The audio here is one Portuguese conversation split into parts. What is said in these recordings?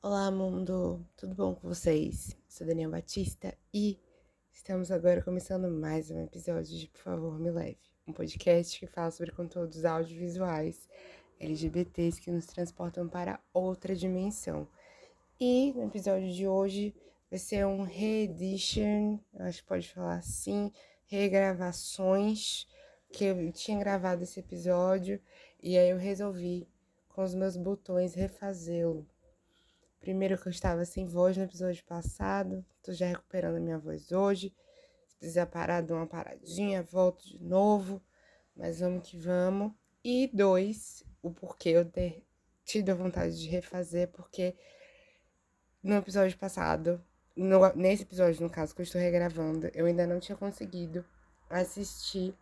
Olá, mundo! Tudo bom com vocês? Sou Daniel Batista e estamos agora começando mais um episódio de Por Favor Me Leve, um podcast que fala sobre conteúdos audiovisuais LGBTs que nos transportam para outra dimensão. E no episódio de hoje vai ser um reedition, eu acho que pode falar assim, regravações, que eu tinha gravado esse episódio e aí eu resolvi com os meus botões refazê-lo Primeiro que eu estava sem voz no episódio passado, tô já recuperando a minha voz hoje. Se precisar parar, dou uma paradinha, volto de novo. Mas vamos que vamos. E dois, o porquê eu ter tido a vontade de refazer, porque no episódio passado, no, nesse episódio, no caso, que eu estou regravando, eu ainda não tinha conseguido assistir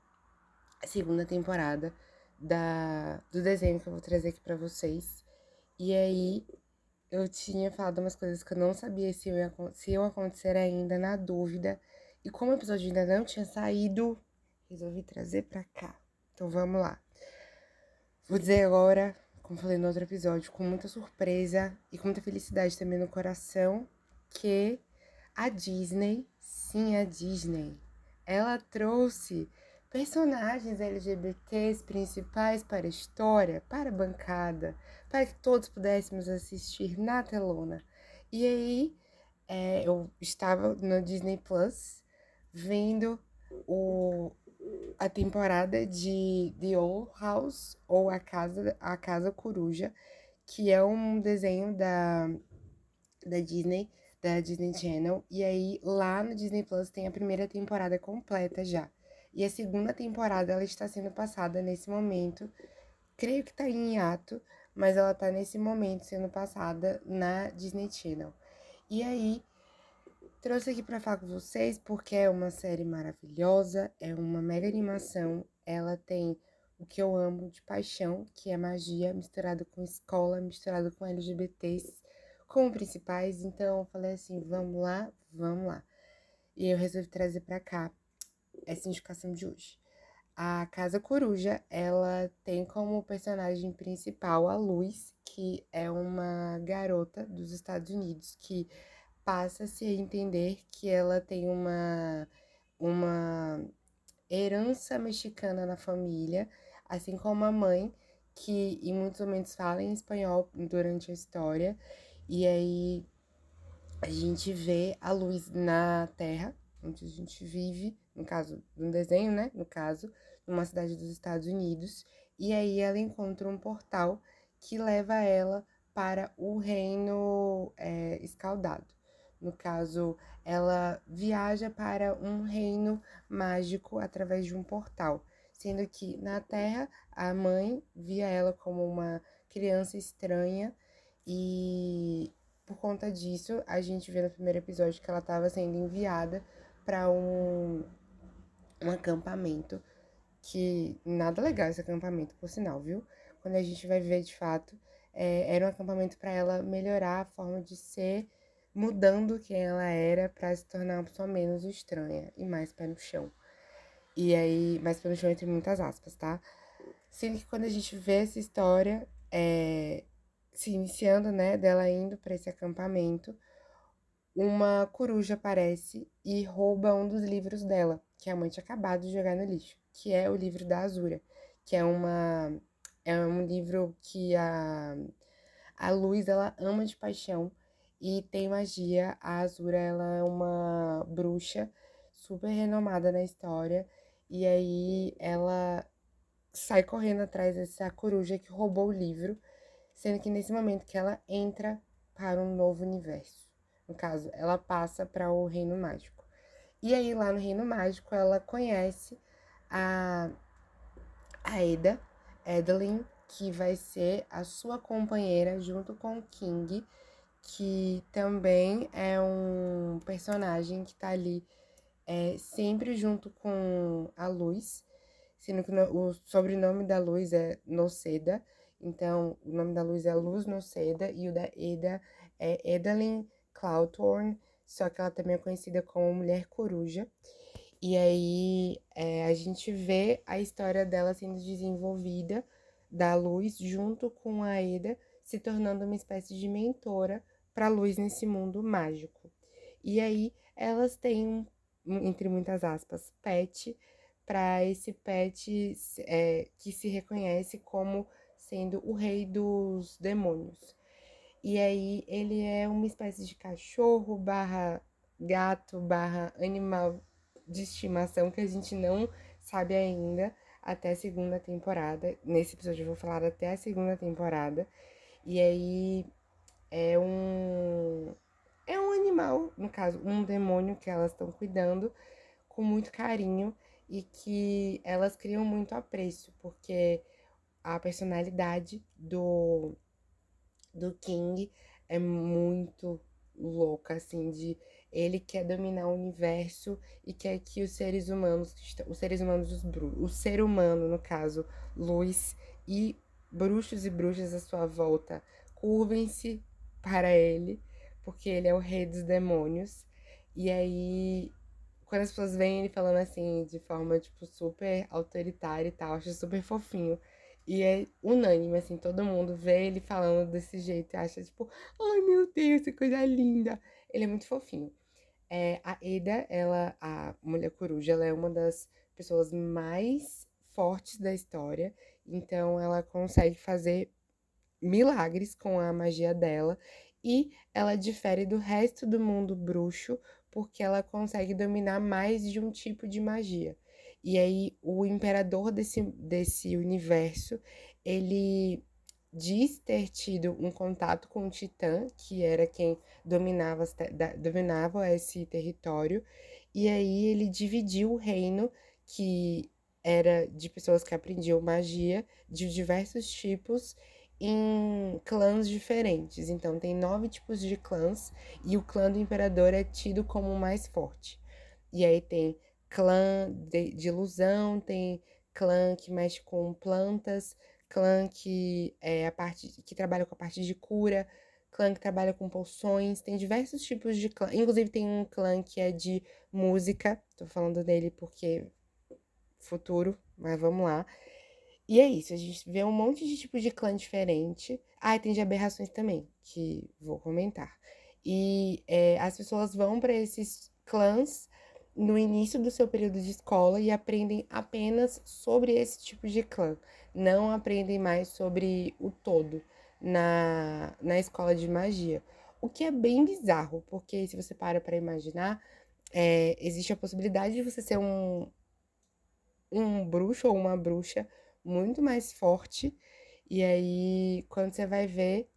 a segunda temporada da, do desenho que eu vou trazer aqui para vocês. E aí, eu tinha falado umas coisas que eu não sabia se iam, se iam acontecer ainda, na dúvida. E como o episódio ainda não tinha saído, resolvi trazer pra cá. Então vamos lá. Vou dizer agora, como falei no outro episódio, com muita surpresa e com muita felicidade também no coração, que a Disney, sim, a Disney, ela trouxe personagens LGBTs principais para a história, para a bancada, para que todos pudéssemos assistir na telona. E aí é, eu estava no Disney Plus vendo o, a temporada de The Old House ou a Casa, a Casa Coruja, que é um desenho da, da Disney, da Disney Channel. E aí lá no Disney Plus tem a primeira temporada completa já. E a segunda temporada ela está sendo passada nesse momento. Creio que está em hiato, mas ela está nesse momento sendo passada na Disney Channel. E aí, trouxe aqui para falar com vocês porque é uma série maravilhosa, é uma mega animação. Ela tem o que eu amo de paixão, que é magia misturada com escola, misturada com LGBTs como principais. Então eu falei assim, vamos lá, vamos lá. E eu resolvi trazer para cá essa indicação de hoje. A Casa Coruja, ela tem como personagem principal a Luz, que é uma garota dos Estados Unidos que passa-se a entender que ela tem uma, uma herança mexicana na família, assim como a mãe, que em muitos momentos fala em espanhol durante a história. E aí a gente vê a luz na Terra, onde a gente vive, no caso um desenho, né? No caso, numa cidade dos Estados Unidos. E aí ela encontra um portal que leva ela para o reino é, escaldado. No caso, ela viaja para um reino mágico através de um portal, sendo que na Terra a mãe via ela como uma criança estranha e por conta disso a gente vê no primeiro episódio que ela estava sendo enviada para um, um acampamento que nada legal esse acampamento, por sinal, viu? Quando a gente vai ver de fato, é, era um acampamento para ela melhorar a forma de ser, mudando quem ela era para se tornar uma pessoa menos estranha e mais pé no chão. E aí, mais pé no chão entre muitas aspas, tá? Sendo que quando a gente vê essa história é, se iniciando, né, dela indo para esse acampamento, uma coruja aparece e rouba um dos livros dela, que a mãe tinha acabado de jogar no lixo, que é o livro da Azura, que é uma é um livro que a a Luz ela ama de paixão e tem magia. A Azura ela é uma bruxa super renomada na história e aí ela sai correndo atrás dessa coruja que roubou o livro, sendo que nesse momento que ela entra para um novo universo. No caso, ela passa para o Reino Mágico. E aí, lá no Reino Mágico, ela conhece a, a Eda, Edeline, que vai ser a sua companheira junto com o King, que também é um personagem que tá ali é, sempre junto com a Luz, sendo que o sobrenome da Luz é Noceda, então o nome da Luz é Luz Noceda e o da Eda é Edeline Cloudthorn, só que ela também é conhecida como Mulher Coruja. E aí é, a gente vê a história dela sendo desenvolvida da luz junto com a Ida, se tornando uma espécie de mentora para luz nesse mundo mágico. E aí elas têm, entre muitas aspas, pet, para esse pet é, que se reconhece como sendo o rei dos demônios. E aí ele é uma espécie de cachorro barra gato barra animal de estimação que a gente não sabe ainda até a segunda temporada. Nesse episódio eu vou falar até a segunda temporada. E aí é um é um animal, no caso, um demônio que elas estão cuidando com muito carinho e que elas criam muito apreço, porque a personalidade do do King é muito louca, assim, de ele quer dominar o universo e quer que os seres humanos, os seres humanos dos bruxos, o ser humano, no caso, luz e bruxos e bruxas à sua volta, curvem-se para ele, porque ele é o rei dos demônios. E aí, quando as pessoas veem ele falando assim, de forma, tipo, super autoritária e tal, acho super fofinho. E é unânime, assim, todo mundo vê ele falando desse jeito e acha, tipo, ai meu Deus, que coisa linda. Ele é muito fofinho. É, a Ada, ela, a mulher coruja, ela é uma das pessoas mais fortes da história. Então, ela consegue fazer milagres com a magia dela. E ela difere do resto do mundo bruxo, porque ela consegue dominar mais de um tipo de magia. E aí o imperador desse, desse universo, ele diz ter tido um contato com o Titã, que era quem dominava, dominava esse território, e aí ele dividiu o reino, que era de pessoas que aprendiam magia de diversos tipos, em clãs diferentes. Então, tem nove tipos de clãs, e o clã do imperador é tido como o mais forte. E aí tem clã de, de ilusão, tem clã que mexe com plantas, clã que é a parte que trabalha com a parte de cura, clã que trabalha com poções, tem diversos tipos de clã. Inclusive tem um clã que é de música. Tô falando dele porque futuro, mas vamos lá. E é isso, a gente vê um monte de tipos de clã diferente. Ah, e tem de aberrações também, que vou comentar. E é, as pessoas vão para esses clãs no início do seu período de escola e aprendem apenas sobre esse tipo de clã, não aprendem mais sobre o todo na, na escola de magia. O que é bem bizarro, porque se você para para imaginar, é, existe a possibilidade de você ser um, um bruxo ou uma bruxa muito mais forte, e aí quando você vai ver,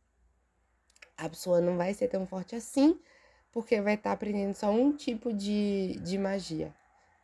a pessoa não vai ser tão forte assim, porque vai estar tá aprendendo só um tipo de, de magia.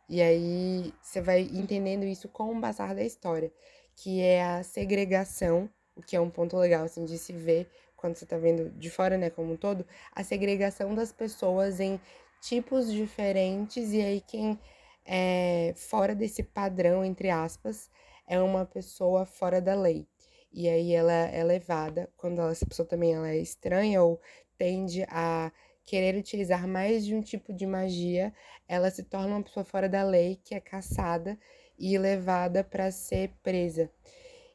E aí você vai entendendo isso com o passar da história, que é a segregação, o que é um ponto legal assim de se ver quando você tá vendo de fora, né, como um todo, a segregação das pessoas em tipos diferentes e aí quem é fora desse padrão entre aspas é uma pessoa fora da lei. E aí ela é levada quando ela, essa pessoa também ela é estranha ou tende a querer utilizar mais de um tipo de magia, ela se torna uma pessoa fora da lei, que é caçada e levada para ser presa.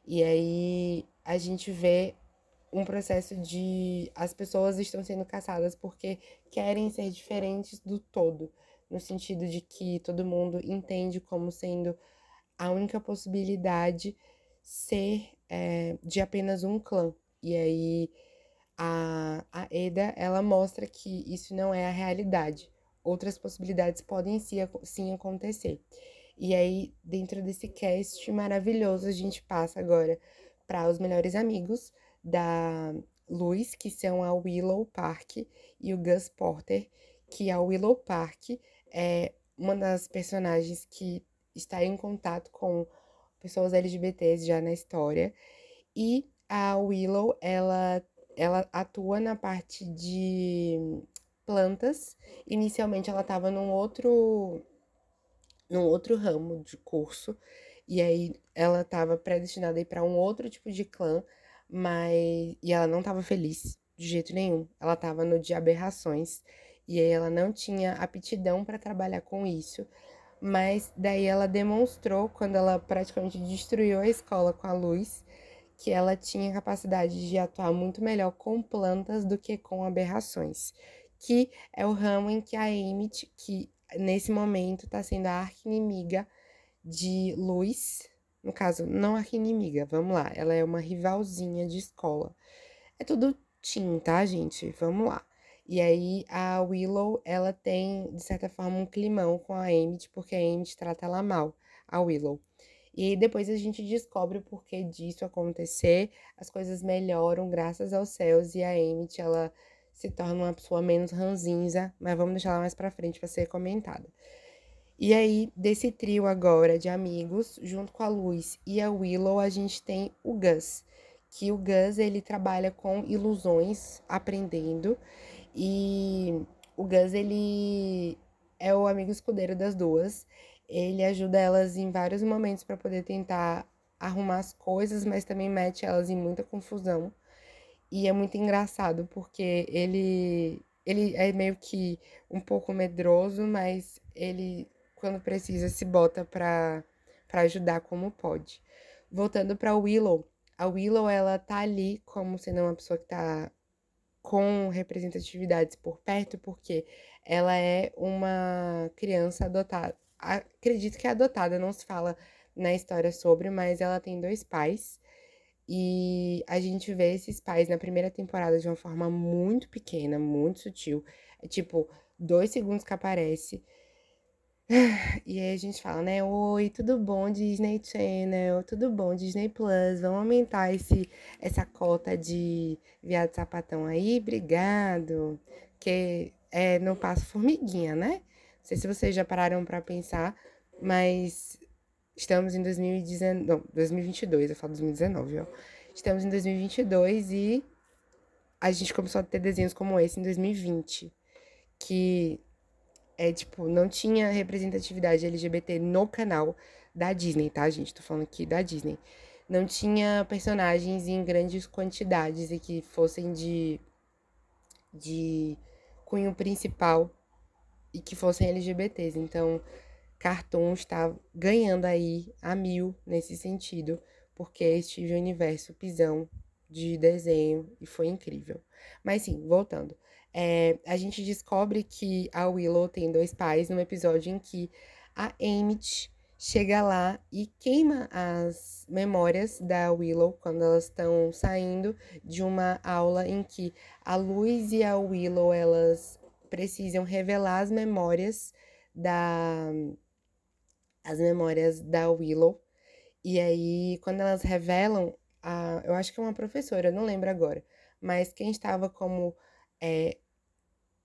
E aí a gente vê um processo de as pessoas estão sendo caçadas porque querem ser diferentes do todo, no sentido de que todo mundo entende como sendo a única possibilidade ser é, de apenas um clã. E aí a, a Eda, ela mostra que isso não é a realidade. Outras possibilidades podem sim, acontecer. E aí, dentro desse cast maravilhoso, a gente passa agora para os melhores amigos da Luz, que são a Willow Park e o Gus Porter, que a Willow Park é uma das personagens que está em contato com pessoas LGBTs já na história. E a Willow, ela ela atua na parte de plantas. Inicialmente ela estava num outro num outro ramo de curso e aí ela estava predestinada a ir para um outro tipo de clã, mas e ela não estava feliz de jeito nenhum. Ela estava no de aberrações e aí ela não tinha aptidão para trabalhar com isso. Mas daí ela demonstrou quando ela praticamente destruiu a escola com a luz que ela tinha capacidade de atuar muito melhor com plantas do que com aberrações, que é o ramo em que a Emmett, que nesse momento está sendo a arquinimiga de Luz, no caso, não arquinimiga, vamos lá, ela é uma rivalzinha de escola. É tudo teen, tá, gente? Vamos lá. E aí a Willow, ela tem, de certa forma, um climão com a Emmett, porque a Emmett trata ela mal, a Willow. E depois a gente descobre o porquê disso acontecer, as coisas melhoram graças aos céus e a Emmett, ela se torna uma pessoa menos ranzinza, mas vamos deixar ela mais pra frente para ser comentada. E aí, desse trio agora de amigos, junto com a Luz e a Willow, a gente tem o Gus, que o Gus, ele trabalha com ilusões, aprendendo, e o Gus, ele é o amigo escudeiro das duas, ele ajuda elas em vários momentos para poder tentar arrumar as coisas, mas também mete elas em muita confusão. E é muito engraçado porque ele ele é meio que um pouco medroso, mas ele quando precisa se bota para para ajudar como pode. Voltando para Willow, a Willow ela tá ali como sendo uma pessoa que tá com representatividades por perto, porque ela é uma criança adotada, acredito que é adotada, não se fala na história sobre, mas ela tem dois pais. E a gente vê esses pais na primeira temporada de uma forma muito pequena, muito sutil. É tipo, dois segundos que aparece. E aí a gente fala, né? Oi, tudo bom, Disney Channel? Tudo bom, Disney Plus? Vamos aumentar esse, essa cota de viado sapatão aí? Obrigado. Que é no passo formiguinha, né? Não sei se vocês já pararam para pensar, mas estamos em 2019, não, 2022, eu falo 2019, ó. Estamos em 2022 e a gente começou a ter desenhos como esse em 2020, que é tipo, não tinha representatividade LGBT no canal da Disney, tá, gente? Tô falando aqui da Disney. Não tinha personagens em grandes quantidades e que fossem de de cunho principal e que fossem LGBTs. Então, Cartoon está ganhando aí a mil nesse sentido, porque é Steve Universo pisão de desenho e foi incrível. Mas sim, voltando. É, a gente descobre que a Willow tem dois pais num episódio em que a Emmett chega lá e queima as memórias da Willow quando elas estão saindo de uma aula em que a Luz e a Willow elas precisam revelar as memórias da as memórias da Willow. E aí, quando elas revelam, a, eu acho que é uma professora, não lembro agora, mas quem estava como é,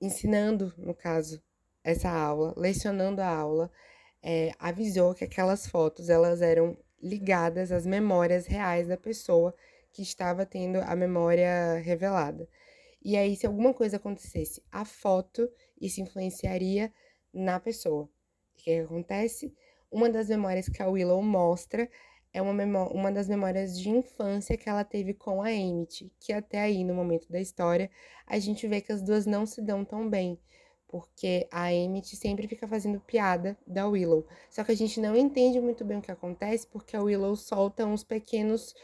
ensinando, no caso, essa aula, lecionando a aula, é, avisou que aquelas fotos elas eram ligadas às memórias reais da pessoa que estava tendo a memória revelada. E aí, se alguma coisa acontecesse à foto, isso influenciaria na pessoa. O que, acontece? Uma das memórias que a Willow mostra é uma, uma das memórias de infância que ela teve com a Emmett, que até aí, no momento da história, a gente vê que as duas não se dão tão bem, porque a Emmett sempre fica fazendo piada da Willow. Só que a gente não entende muito bem o que acontece, porque a Willow solta uns pequenos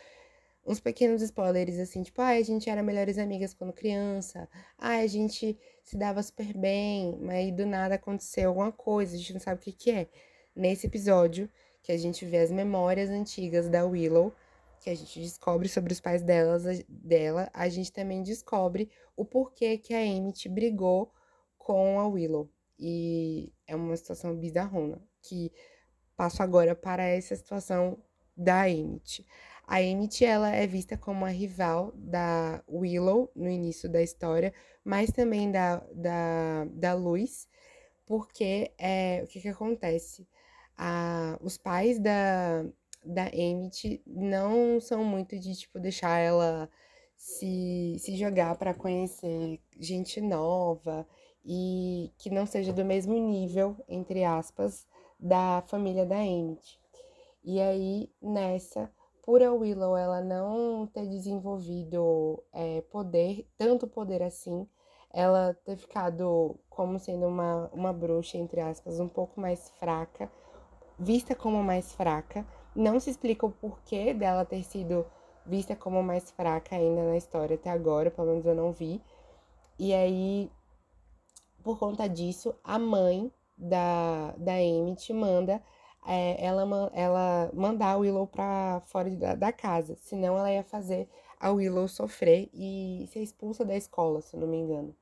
uns pequenos spoilers, assim, tipo, ah, a gente era melhores amigas quando criança, ah, a gente se dava super bem, mas do nada aconteceu alguma coisa, a gente não sabe o que que é. Nesse episódio, que a gente vê as memórias antigas da Willow, que a gente descobre sobre os pais delas, dela, a gente também descobre o porquê que a Emmett brigou com a Willow. E é uma situação bizarrona, que passo agora para essa situação da Emmett. A Emmett, ela é vista como a rival da Willow no início da história, mas também da, da, da Luz, porque é, o que, que acontece? A, os pais da, da Emmett não são muito de, tipo, deixar ela se, se jogar para conhecer gente nova e que não seja do mesmo nível, entre aspas, da família da Emmett. E aí, nessa, por a Willow ela não ter desenvolvido é, poder, tanto poder assim, ela ter ficado como sendo uma, uma bruxa, entre aspas, um pouco mais fraca, vista como mais fraca. Não se explica o porquê dela ter sido vista como mais fraca ainda na história até agora, pelo menos eu não vi. E aí, por conta disso, a mãe da, da Emmett manda é, ela, ela mandar a Willow pra fora da, da casa, senão ela ia fazer a Willow sofrer e ser expulsa da escola, se não me engano.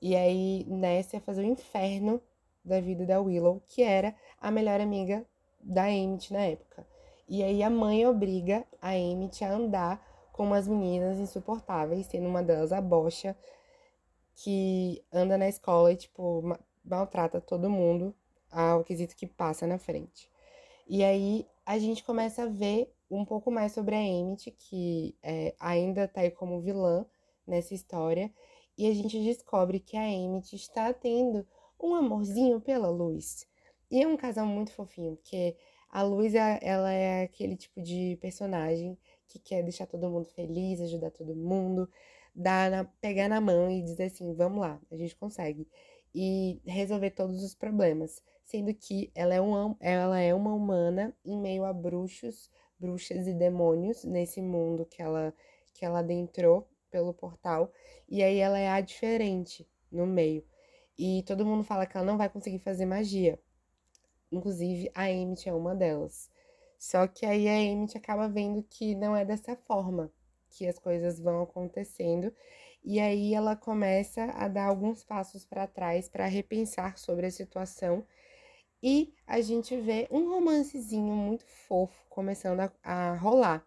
E aí, Ness ia fazer o inferno da vida da Willow, que era a melhor amiga da Emmett na época. E aí a mãe obriga a Emmett a andar com umas meninas insuportáveis, sendo uma delas a Bocha, que anda na escola e, tipo, maltrata todo mundo ao quesito que passa na frente. E aí a gente começa a ver um pouco mais sobre a Emmett, que é, ainda tá aí como vilã nessa história, e a gente descobre que a Emmett está tendo um amorzinho pela Luz. E é um casal muito fofinho, porque a Luz, ela é aquele tipo de personagem que quer deixar todo mundo feliz, ajudar todo mundo, dar na, pegar na mão e dizer assim, vamos lá, a gente consegue. E resolver todos os problemas. Sendo que ela é, um, ela é uma humana em meio a bruxos, bruxas e demônios nesse mundo que ela, que ela adentrou pelo portal. E aí ela é a diferente no meio. E todo mundo fala que ela não vai conseguir fazer magia. Inclusive, a Emmett é uma delas. Só que aí a Emmett acaba vendo que não é dessa forma que as coisas vão acontecendo. E aí ela começa a dar alguns passos para trás para repensar sobre a situação. E a gente vê um romancezinho muito fofo começando a, a rolar.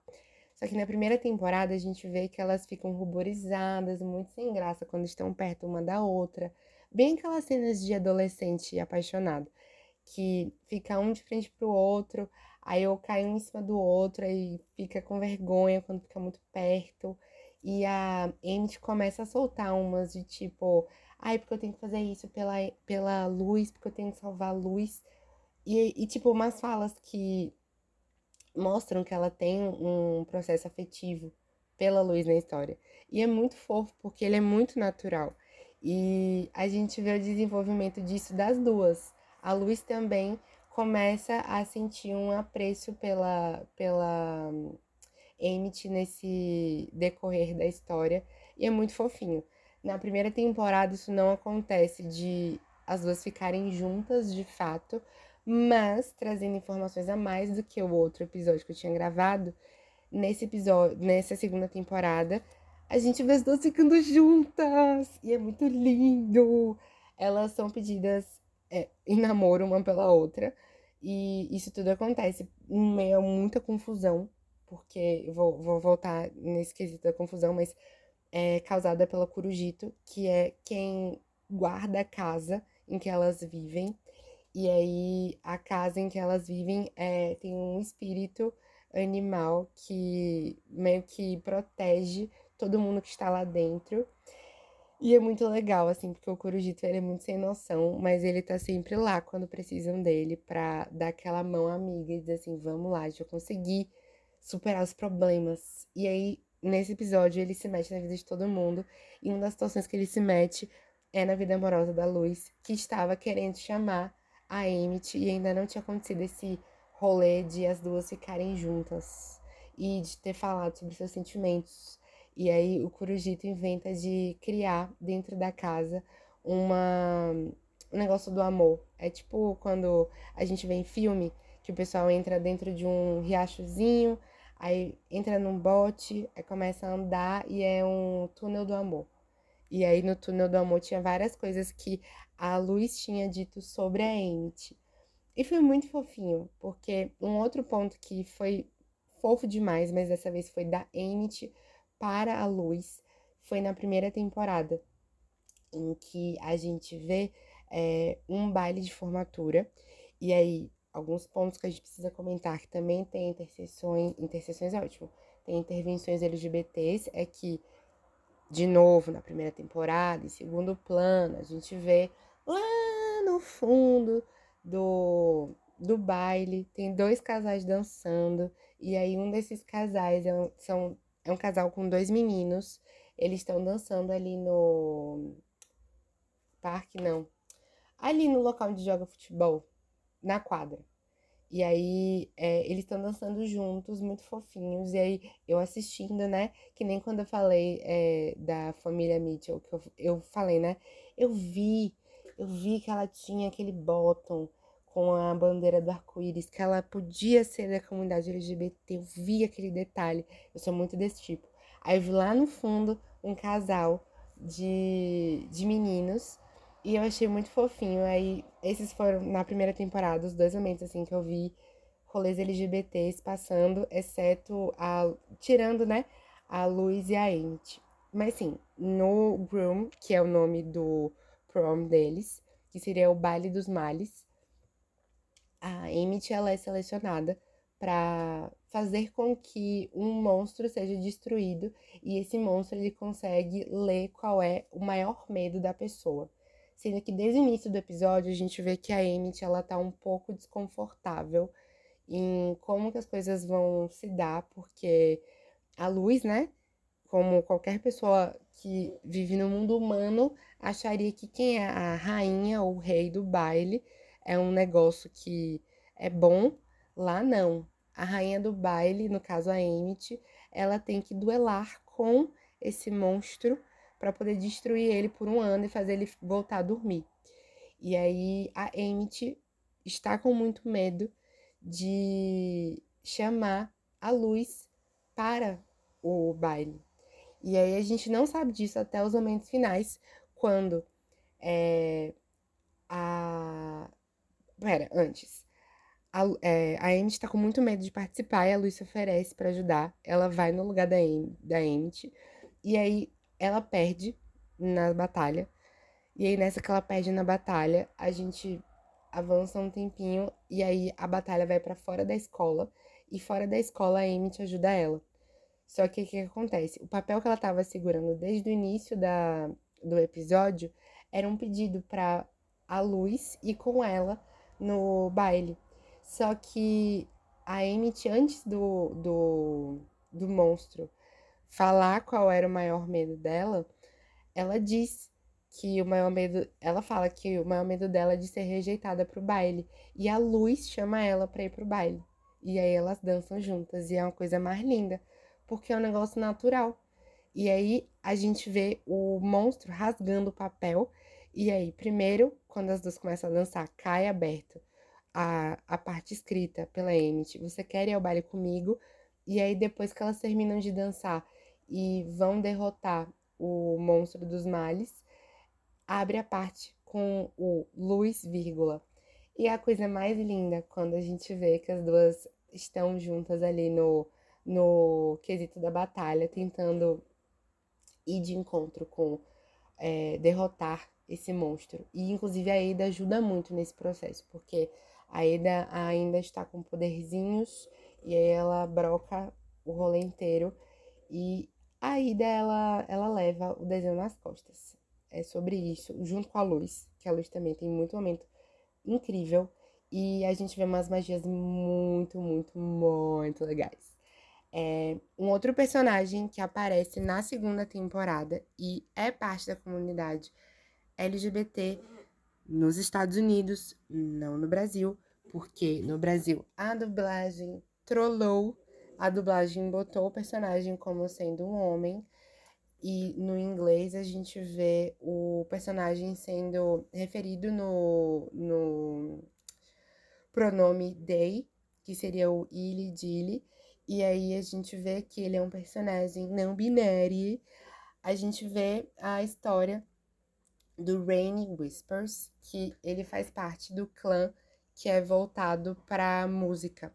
Só que na primeira temporada a gente vê que elas ficam ruborizadas, muito sem graça quando estão perto uma da outra. Bem aquelas cenas de adolescente apaixonado que fica um de frente pro outro, aí eu caio um em cima do outro, aí fica com vergonha quando fica muito perto. E a Emmett começa a soltar umas de tipo, ai, porque eu tenho que fazer isso pela, pela luz, porque eu tenho que salvar a luz. E, e tipo, umas falas que mostram que ela tem um processo afetivo pela luz na história. E é muito fofo, porque ele é muito natural. E a gente vê o desenvolvimento disso das duas a Luz também começa a sentir um apreço pela, pela Emmett nesse decorrer da história e é muito fofinho. Na primeira temporada isso não acontece de as duas ficarem juntas de fato, mas trazendo informações a mais do que o outro episódio que eu tinha gravado, nesse episódio, nessa segunda temporada, a gente vê as duas ficando juntas e é muito lindo. Elas são pedidas é, em namoro uma pela outra. E isso tudo acontece em meio a muita confusão, porque vou, vou voltar nesse quesito da confusão, mas é causada pela Curujito, que é quem guarda a casa em que elas vivem. E aí a casa em que elas vivem é, tem um espírito animal que meio que protege todo mundo que está lá dentro. E é muito legal, assim, porque o Corujito ele é muito sem noção, mas ele tá sempre lá quando precisam dele pra dar aquela mão amiga e dizer assim: vamos lá, deixa eu conseguir superar os problemas. E aí, nesse episódio, ele se mete na vida de todo mundo. E uma das situações que ele se mete é na vida amorosa da Luz, que estava querendo chamar a Emmett e ainda não tinha acontecido esse rolê de as duas ficarem juntas e de ter falado sobre seus sentimentos e aí o Kurujito inventa de criar dentro da casa uma um negócio do amor. É tipo quando a gente vê em filme que o pessoal entra dentro de um riachozinho, aí entra num bote, aí começa a andar e é um túnel do amor. E aí no túnel do amor tinha várias coisas que a Luz tinha dito sobre a Emmett. E foi muito fofinho, porque um outro ponto que foi fofo demais, mas dessa vez foi da Emmett para a luz foi na primeira temporada, em que a gente vê é, um baile de formatura. E aí, alguns pontos que a gente precisa comentar, que também tem interseções, interseções é ótimo, tem intervenções LGBTs, é que, de novo, na primeira temporada, em segundo plano, a gente vê lá no fundo do, do baile, tem dois casais dançando, e aí um desses casais é, são é um casal com dois meninos. Eles estão dançando ali no parque, não. Ali no local onde joga futebol, na quadra. E aí é, eles estão dançando juntos, muito fofinhos. E aí eu assistindo, né? Que nem quando eu falei é, da família Mitchell, que eu, eu falei, né? Eu vi, eu vi que ela tinha aquele bottom com a bandeira do arco-íris, que ela podia ser da comunidade LGBT. Eu vi aquele detalhe. Eu sou muito desse tipo. Aí eu vi lá no fundo um casal de, de meninos e eu achei muito fofinho. Aí, esses foram, na primeira temporada, os dois momentos, assim, que eu vi rolês LGBTs passando, exceto a... tirando, né, a Luz e a Ent. Mas, sim, no Groom, que é o nome do prom deles, que seria o Baile dos Males, a Emmett, ela é selecionada para fazer com que um monstro seja destruído e esse monstro ele consegue ler qual é o maior medo da pessoa. Sendo que desde o início do episódio a gente vê que a Emmett ela tá um pouco desconfortável em como que as coisas vão se dar, porque a luz, né, como qualquer pessoa que vive no mundo humano, acharia que quem é a rainha ou rei do baile é um negócio que é bom. Lá não. A rainha do baile, no caso a Emmett, ela tem que duelar com esse monstro para poder destruir ele por um ano e fazer ele voltar a dormir. E aí a Emmett está com muito medo de chamar a luz para o baile. E aí a gente não sabe disso até os momentos finais, quando é, a. Pera, antes. A, é, a Emmett tá com muito medo de participar e a Luz se oferece para ajudar. Ela vai no lugar da, em, da Emmett. E aí ela perde na batalha. E aí, nessa que ela perde na batalha, a gente avança um tempinho e aí a batalha vai para fora da escola. E fora da escola, a Amy te ajuda ela. Só que o que, acontece? O papel que ela estava segurando desde o início da, do episódio era um pedido para a Luz ir com ela no baile. Só que a Amy, antes do, do, do monstro falar qual era o maior medo dela, ela diz que o maior medo, ela fala que o maior medo dela é de ser rejeitada pro baile, e a Luz chama ela para ir pro baile. E aí elas dançam juntas e é uma coisa mais linda, porque é um negócio natural. E aí a gente vê o monstro rasgando o papel, e aí primeiro, quando as duas começam a dançar, cai aberto a, a parte escrita pela Emmett, você quer ir ao baile comigo? E aí depois que elas terminam de dançar e vão derrotar o monstro dos males, abre a parte com o luz, vírgula. E é a coisa mais linda quando a gente vê que as duas estão juntas ali no, no quesito da batalha, tentando ir de encontro com é, derrotar esse monstro. E inclusive a Ada ajuda muito nesse processo, porque a Ada ainda está com poderzinhos e aí ela broca o rolê inteiro e a Ida, ela, ela leva o desenho nas costas. É sobre isso, junto com a Luz, que a Luz também tem muito momento incrível. E a gente vê umas magias muito, muito, muito legais. É, um outro personagem que aparece na segunda temporada e é parte da comunidade LGBT nos Estados Unidos, não no Brasil, porque no Brasil a dublagem trollou a dublagem botou o personagem como sendo um homem e no inglês a gente vê o personagem sendo referido no, no pronome they, que seria o ele, dile, e aí a gente vê que ele é um personagem não binário. A gente vê a história do Rainy Whispers, que ele faz parte do clã que é voltado para música.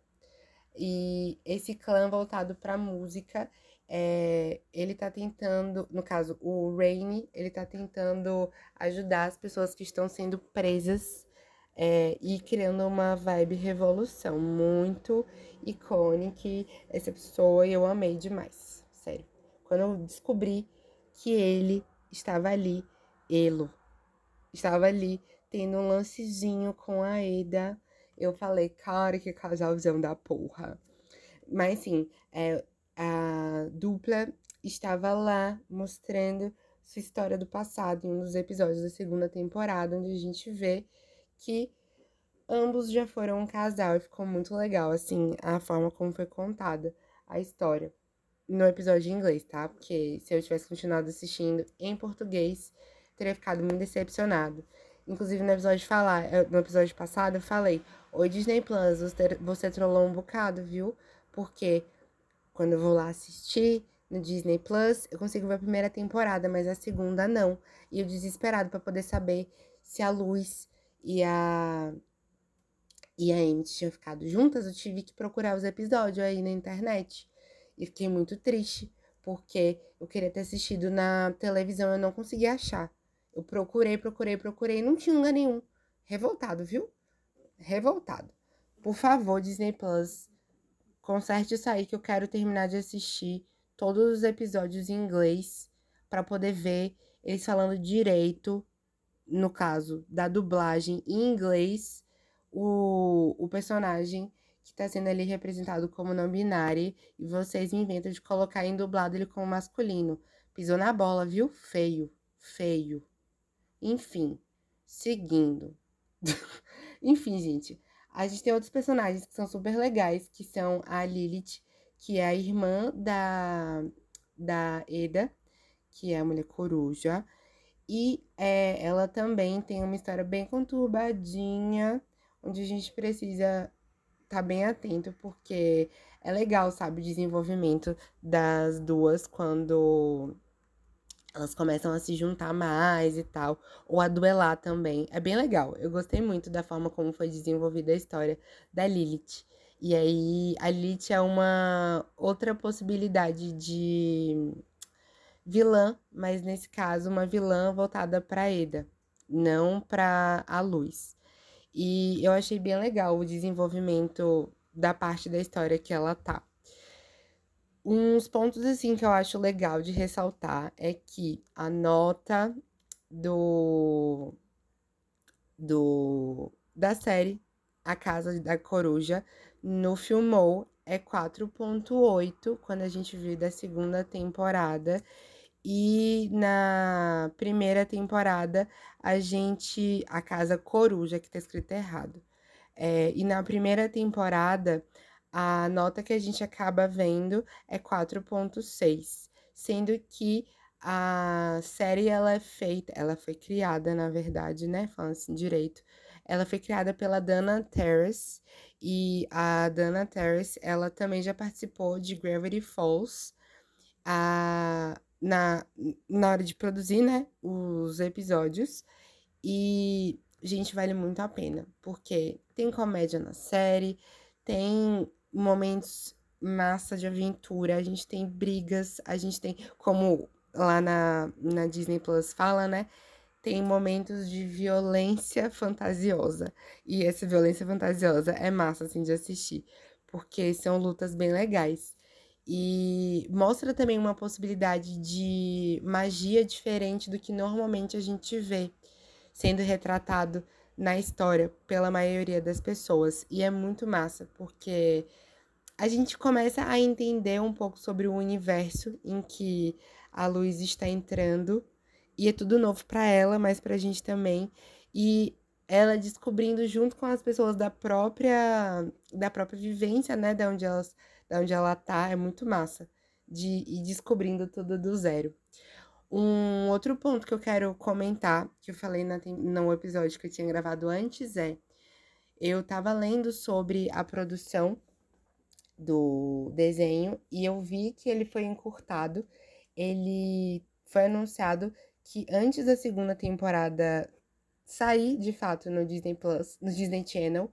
E esse clã voltado para música, é, ele tá tentando, no caso, o Rainy, ele tá tentando ajudar as pessoas que estão sendo presas é, e criando uma vibe revolução muito icônica. Essa pessoa eu amei demais, sério. Quando eu descobri que ele estava ali, Elo, estava ali tendo um lancezinho com a Eda eu falei, cara, que casalzão da porra. Mas sim, é, a dupla estava lá mostrando sua história do passado em um dos episódios da segunda temporada, onde a gente vê que ambos já foram um casal e ficou muito legal, assim, a forma como foi contada a história no episódio em inglês, tá? Porque se eu tivesse continuado assistindo em português, teria ficado muito decepcionado. Inclusive, no episódio, falar, no episódio passado, eu falei: Oi, Disney Plus, você, você trollou um bocado, viu? Porque quando eu vou lá assistir no Disney Plus, eu consigo ver a primeira temporada, mas a segunda não. E eu desesperado para poder saber se a Luz e a e a Amy tinham ficado juntas, eu tive que procurar os episódios aí na internet. E fiquei muito triste, porque eu queria ter assistido na televisão, eu não consegui achar. Eu procurei, procurei, procurei, não tinha lugar nenhum. Revoltado, viu? Revoltado. Por favor, Disney Plus, conserte isso aí que eu quero terminar de assistir todos os episódios em inglês para poder ver eles falando direito, no caso da dublagem em inglês o, o personagem que tá sendo ali representado como não binário e vocês inventam de colocar em dublado ele como masculino. Pisou na bola, viu? Feio, feio. Enfim, seguindo. Enfim, gente, a gente tem outros personagens que são super legais, que são a Lilith, que é a irmã da, da Eda, que é a mulher coruja. E é, ela também tem uma história bem conturbadinha, onde a gente precisa estar tá bem atento, porque é legal, sabe, o desenvolvimento das duas quando elas começam a se juntar mais e tal, ou a duelar também. É bem legal. Eu gostei muito da forma como foi desenvolvida a história da Lilith. E aí, a Lilith é uma outra possibilidade de vilã, mas nesse caso, uma vilã voltada para Eda, não para a luz. E eu achei bem legal o desenvolvimento da parte da história que ela tá. Uns pontos assim que eu acho legal de ressaltar é que a nota do do da série A Casa da Coruja no Filmou é 4.8 quando a gente viu da segunda temporada e na primeira temporada, a gente. A Casa Coruja, que tá escrito errado. É, e na primeira temporada, a nota que a gente acaba vendo é 4,6. Sendo que a série ela é feita, ela foi criada, na verdade, né? Falando assim direito. Ela foi criada pela Dana Terrace. E a Dana Terrace, ela também já participou de Gravity Falls. A, na, na hora de produzir, né, os episódios. E, gente, vale muito a pena, porque tem comédia na série, tem momentos massa de aventura, a gente tem brigas, a gente tem, como lá na, na Disney Plus fala, né? Tem momentos de violência fantasiosa. E essa violência fantasiosa é massa, assim, de assistir. Porque são lutas bem legais. E mostra também uma possibilidade de magia diferente do que normalmente a gente vê sendo retratado na história pela maioria das pessoas. E é muito massa, porque a gente começa a entender um pouco sobre o universo em que a luz está entrando. E é tudo novo para ela, mas para a gente também. E ela descobrindo junto com as pessoas da própria da própria vivência, né, de onde elas da onde ela tá, é muito massa de ir descobrindo tudo do zero. Um outro ponto que eu quero comentar, que eu falei na, no episódio que eu tinha gravado antes, é eu tava lendo sobre a produção do desenho e eu vi que ele foi encurtado. Ele foi anunciado que antes da segunda temporada sair de fato no Disney Plus, no Disney Channel,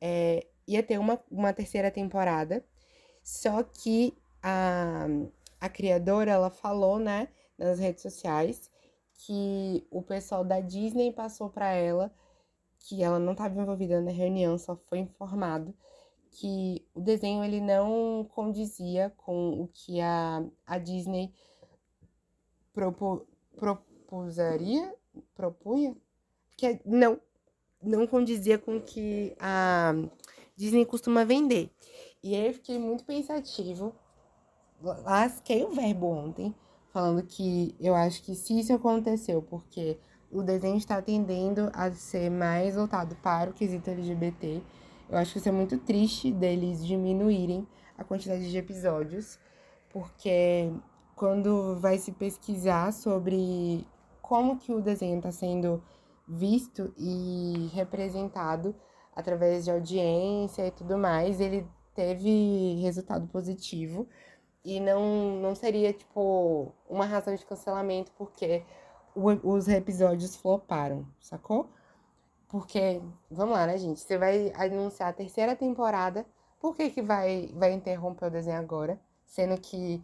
é, ia ter uma, uma terceira temporada. Só que a, a criadora, ela falou, né, nas redes sociais, que o pessoal da Disney passou para ela que ela não estava envolvida na reunião, só foi informado que o desenho ele não condizia com o que a, a Disney propo, proposaria, propunha, que não não condizia com o que a Disney costuma vender. E aí eu fiquei muito pensativo. Lasquei o verbo ontem, falando que eu acho que se isso aconteceu porque o desenho está tendendo a ser mais voltado para o quesito LGBT. Eu acho que isso é muito triste deles diminuírem a quantidade de episódios, porque quando vai se pesquisar sobre como que o desenho está sendo visto e representado através de audiência e tudo mais, ele teve resultado positivo e não, não seria, tipo, uma razão de cancelamento porque os episódios floparam, sacou? Porque, vamos lá, né, gente? Você vai anunciar a terceira temporada, por que, que vai, vai interromper o desenho agora? Sendo que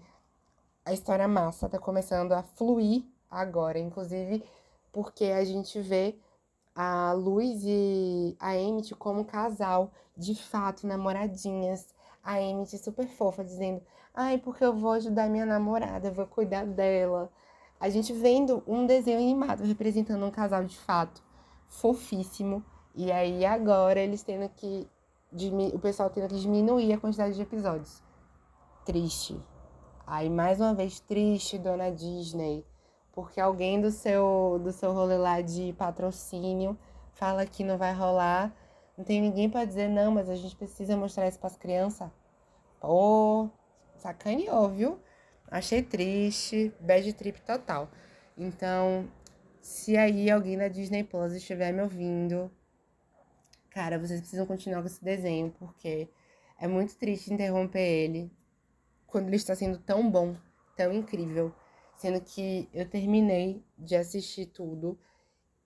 a história massa tá começando a fluir agora, inclusive porque a gente vê a Luz e a Emmett como casal, de fato, namoradinhas. A Emmett super fofa, dizendo: Ai, porque eu vou ajudar minha namorada, eu vou cuidar dela. A gente vendo um desenho animado representando um casal de fato fofíssimo. E aí agora eles tendo que. O pessoal tendo que diminuir a quantidade de episódios. Triste. Aí mais uma vez triste, dona Disney porque alguém do seu, do seu rolê lá de patrocínio fala que não vai rolar. Não tem ninguém para dizer não, mas a gente precisa mostrar isso para as crianças. Pô, sacaneou, viu? Achei triste, bad trip total. Então, se aí alguém da Disney Plus estiver me ouvindo, cara, vocês precisam continuar com esse desenho, porque é muito triste interromper ele quando ele está sendo tão bom, tão incrível. Sendo que eu terminei de assistir tudo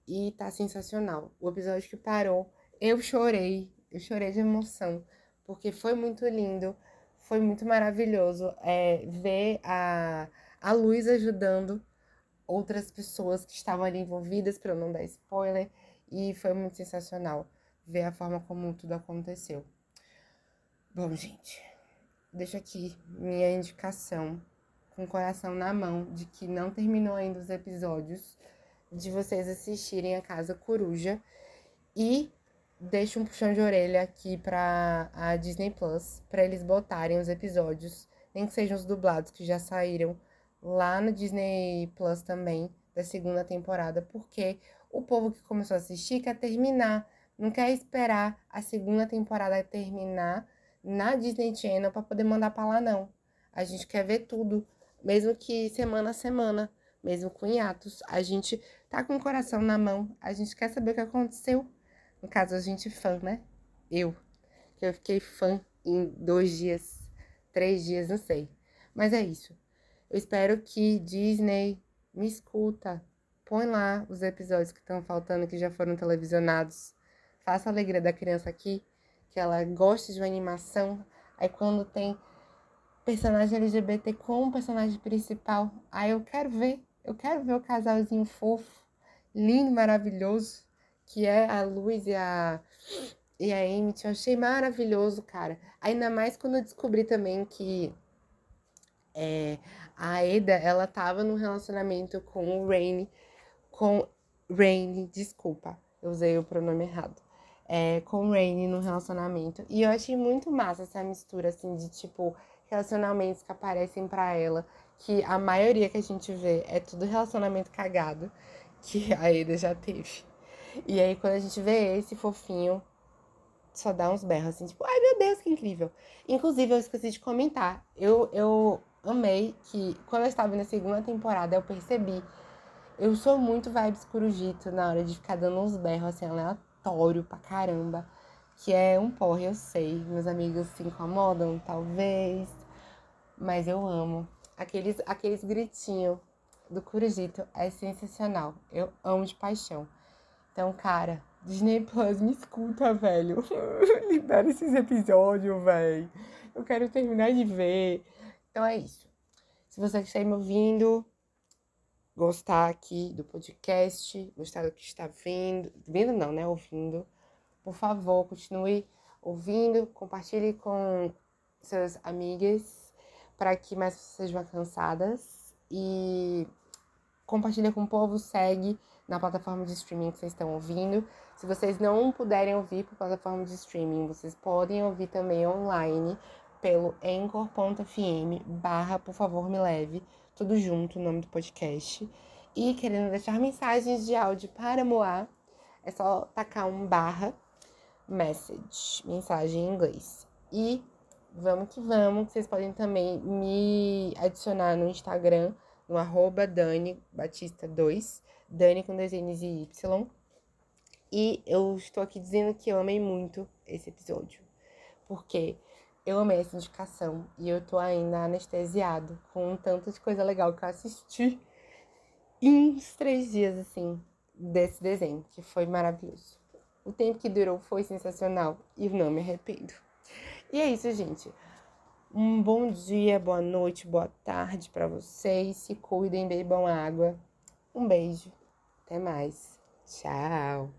e tá sensacional. O episódio que parou, eu chorei, eu chorei de emoção, porque foi muito lindo, foi muito maravilhoso é, ver a, a Luz ajudando outras pessoas que estavam ali envolvidas, para eu não dar spoiler, e foi muito sensacional ver a forma como tudo aconteceu. Bom, gente, deixa aqui minha indicação com o coração na mão de que não terminou ainda os episódios, de vocês assistirem a Casa Coruja e deixo um puxão de orelha aqui para a Disney Plus, para eles botarem os episódios, nem que sejam os dublados que já saíram lá no Disney Plus também, da segunda temporada, porque o povo que começou a assistir quer terminar, não quer esperar a segunda temporada terminar na Disney Channel para poder mandar para lá não. A gente quer ver tudo mesmo que semana a semana, mesmo com hiatos, a gente tá com o coração na mão, a gente quer saber o que aconteceu. No caso, a gente fã, né? Eu, que eu fiquei fã em dois dias, três dias, não sei. Mas é isso. Eu espero que Disney me escuta. Põe lá os episódios que estão faltando, que já foram televisionados. Faça a alegria da criança aqui, que ela goste de uma animação. Aí quando tem personagem LGBT como personagem principal. Aí eu quero ver, eu quero ver o casalzinho fofo, lindo, maravilhoso, que é a Luz e a, e a Amy. Eu achei maravilhoso, cara. Ainda mais quando eu descobri também que é, a Eda, ela tava num relacionamento com o Rainy, com Rainy, desculpa, eu usei o pronome errado. É, com o Rainy no relacionamento. E eu achei muito massa essa mistura, assim, de tipo, relacionamentos que aparecem para ela, que a maioria que a gente vê é tudo relacionamento cagado, que a Eda já teve. E aí quando a gente vê esse fofinho, só dá uns berros assim, tipo, ai meu Deus, que incrível. Inclusive, eu esqueci de comentar. Eu, eu amei que quando eu estava na segunda temporada, eu percebi. Eu sou muito vibes corujito na hora de ficar dando uns berros assim, aleatório pra caramba que é um porre, eu sei. Meus amigos se incomodam, talvez, mas eu amo. Aqueles, aqueles gritinhos do Curujito é sensacional. Eu amo de paixão. Então, cara, Disney Plus, me escuta, velho. Libera esses episódios, velho. Eu quero terminar de ver. Então é isso. Se você está me ouvindo, gostar aqui do podcast, gostar do que está vindo, vindo não, né? Ouvindo por favor, continue ouvindo, compartilhe com seus amigos para que mais pessoas sejam alcançadas e compartilhe com o povo, segue na plataforma de streaming que vocês estão ouvindo. Se vocês não puderem ouvir por plataforma de streaming, vocês podem ouvir também online pelo anchor.fm barra por favor me leve, tudo junto o nome do podcast. E querendo deixar mensagens de áudio para Moá, é só tacar um barra message, mensagem em inglês. E vamos que vamos, vocês podem também me adicionar no Instagram, no arroba Dani Batista 2, Dani com dois N's e Y. E eu estou aqui dizendo que eu amei muito esse episódio, porque eu amei essa indicação e eu tô ainda anestesiado com um tanto de coisa legal que eu assisti em uns três dias, assim, desse desenho, que foi maravilhoso. O tempo que durou foi sensacional e não me arrependo. E é isso, gente. Um bom dia, boa noite, boa tarde para vocês. Se cuidem, bebam água. Um beijo. Até mais. Tchau.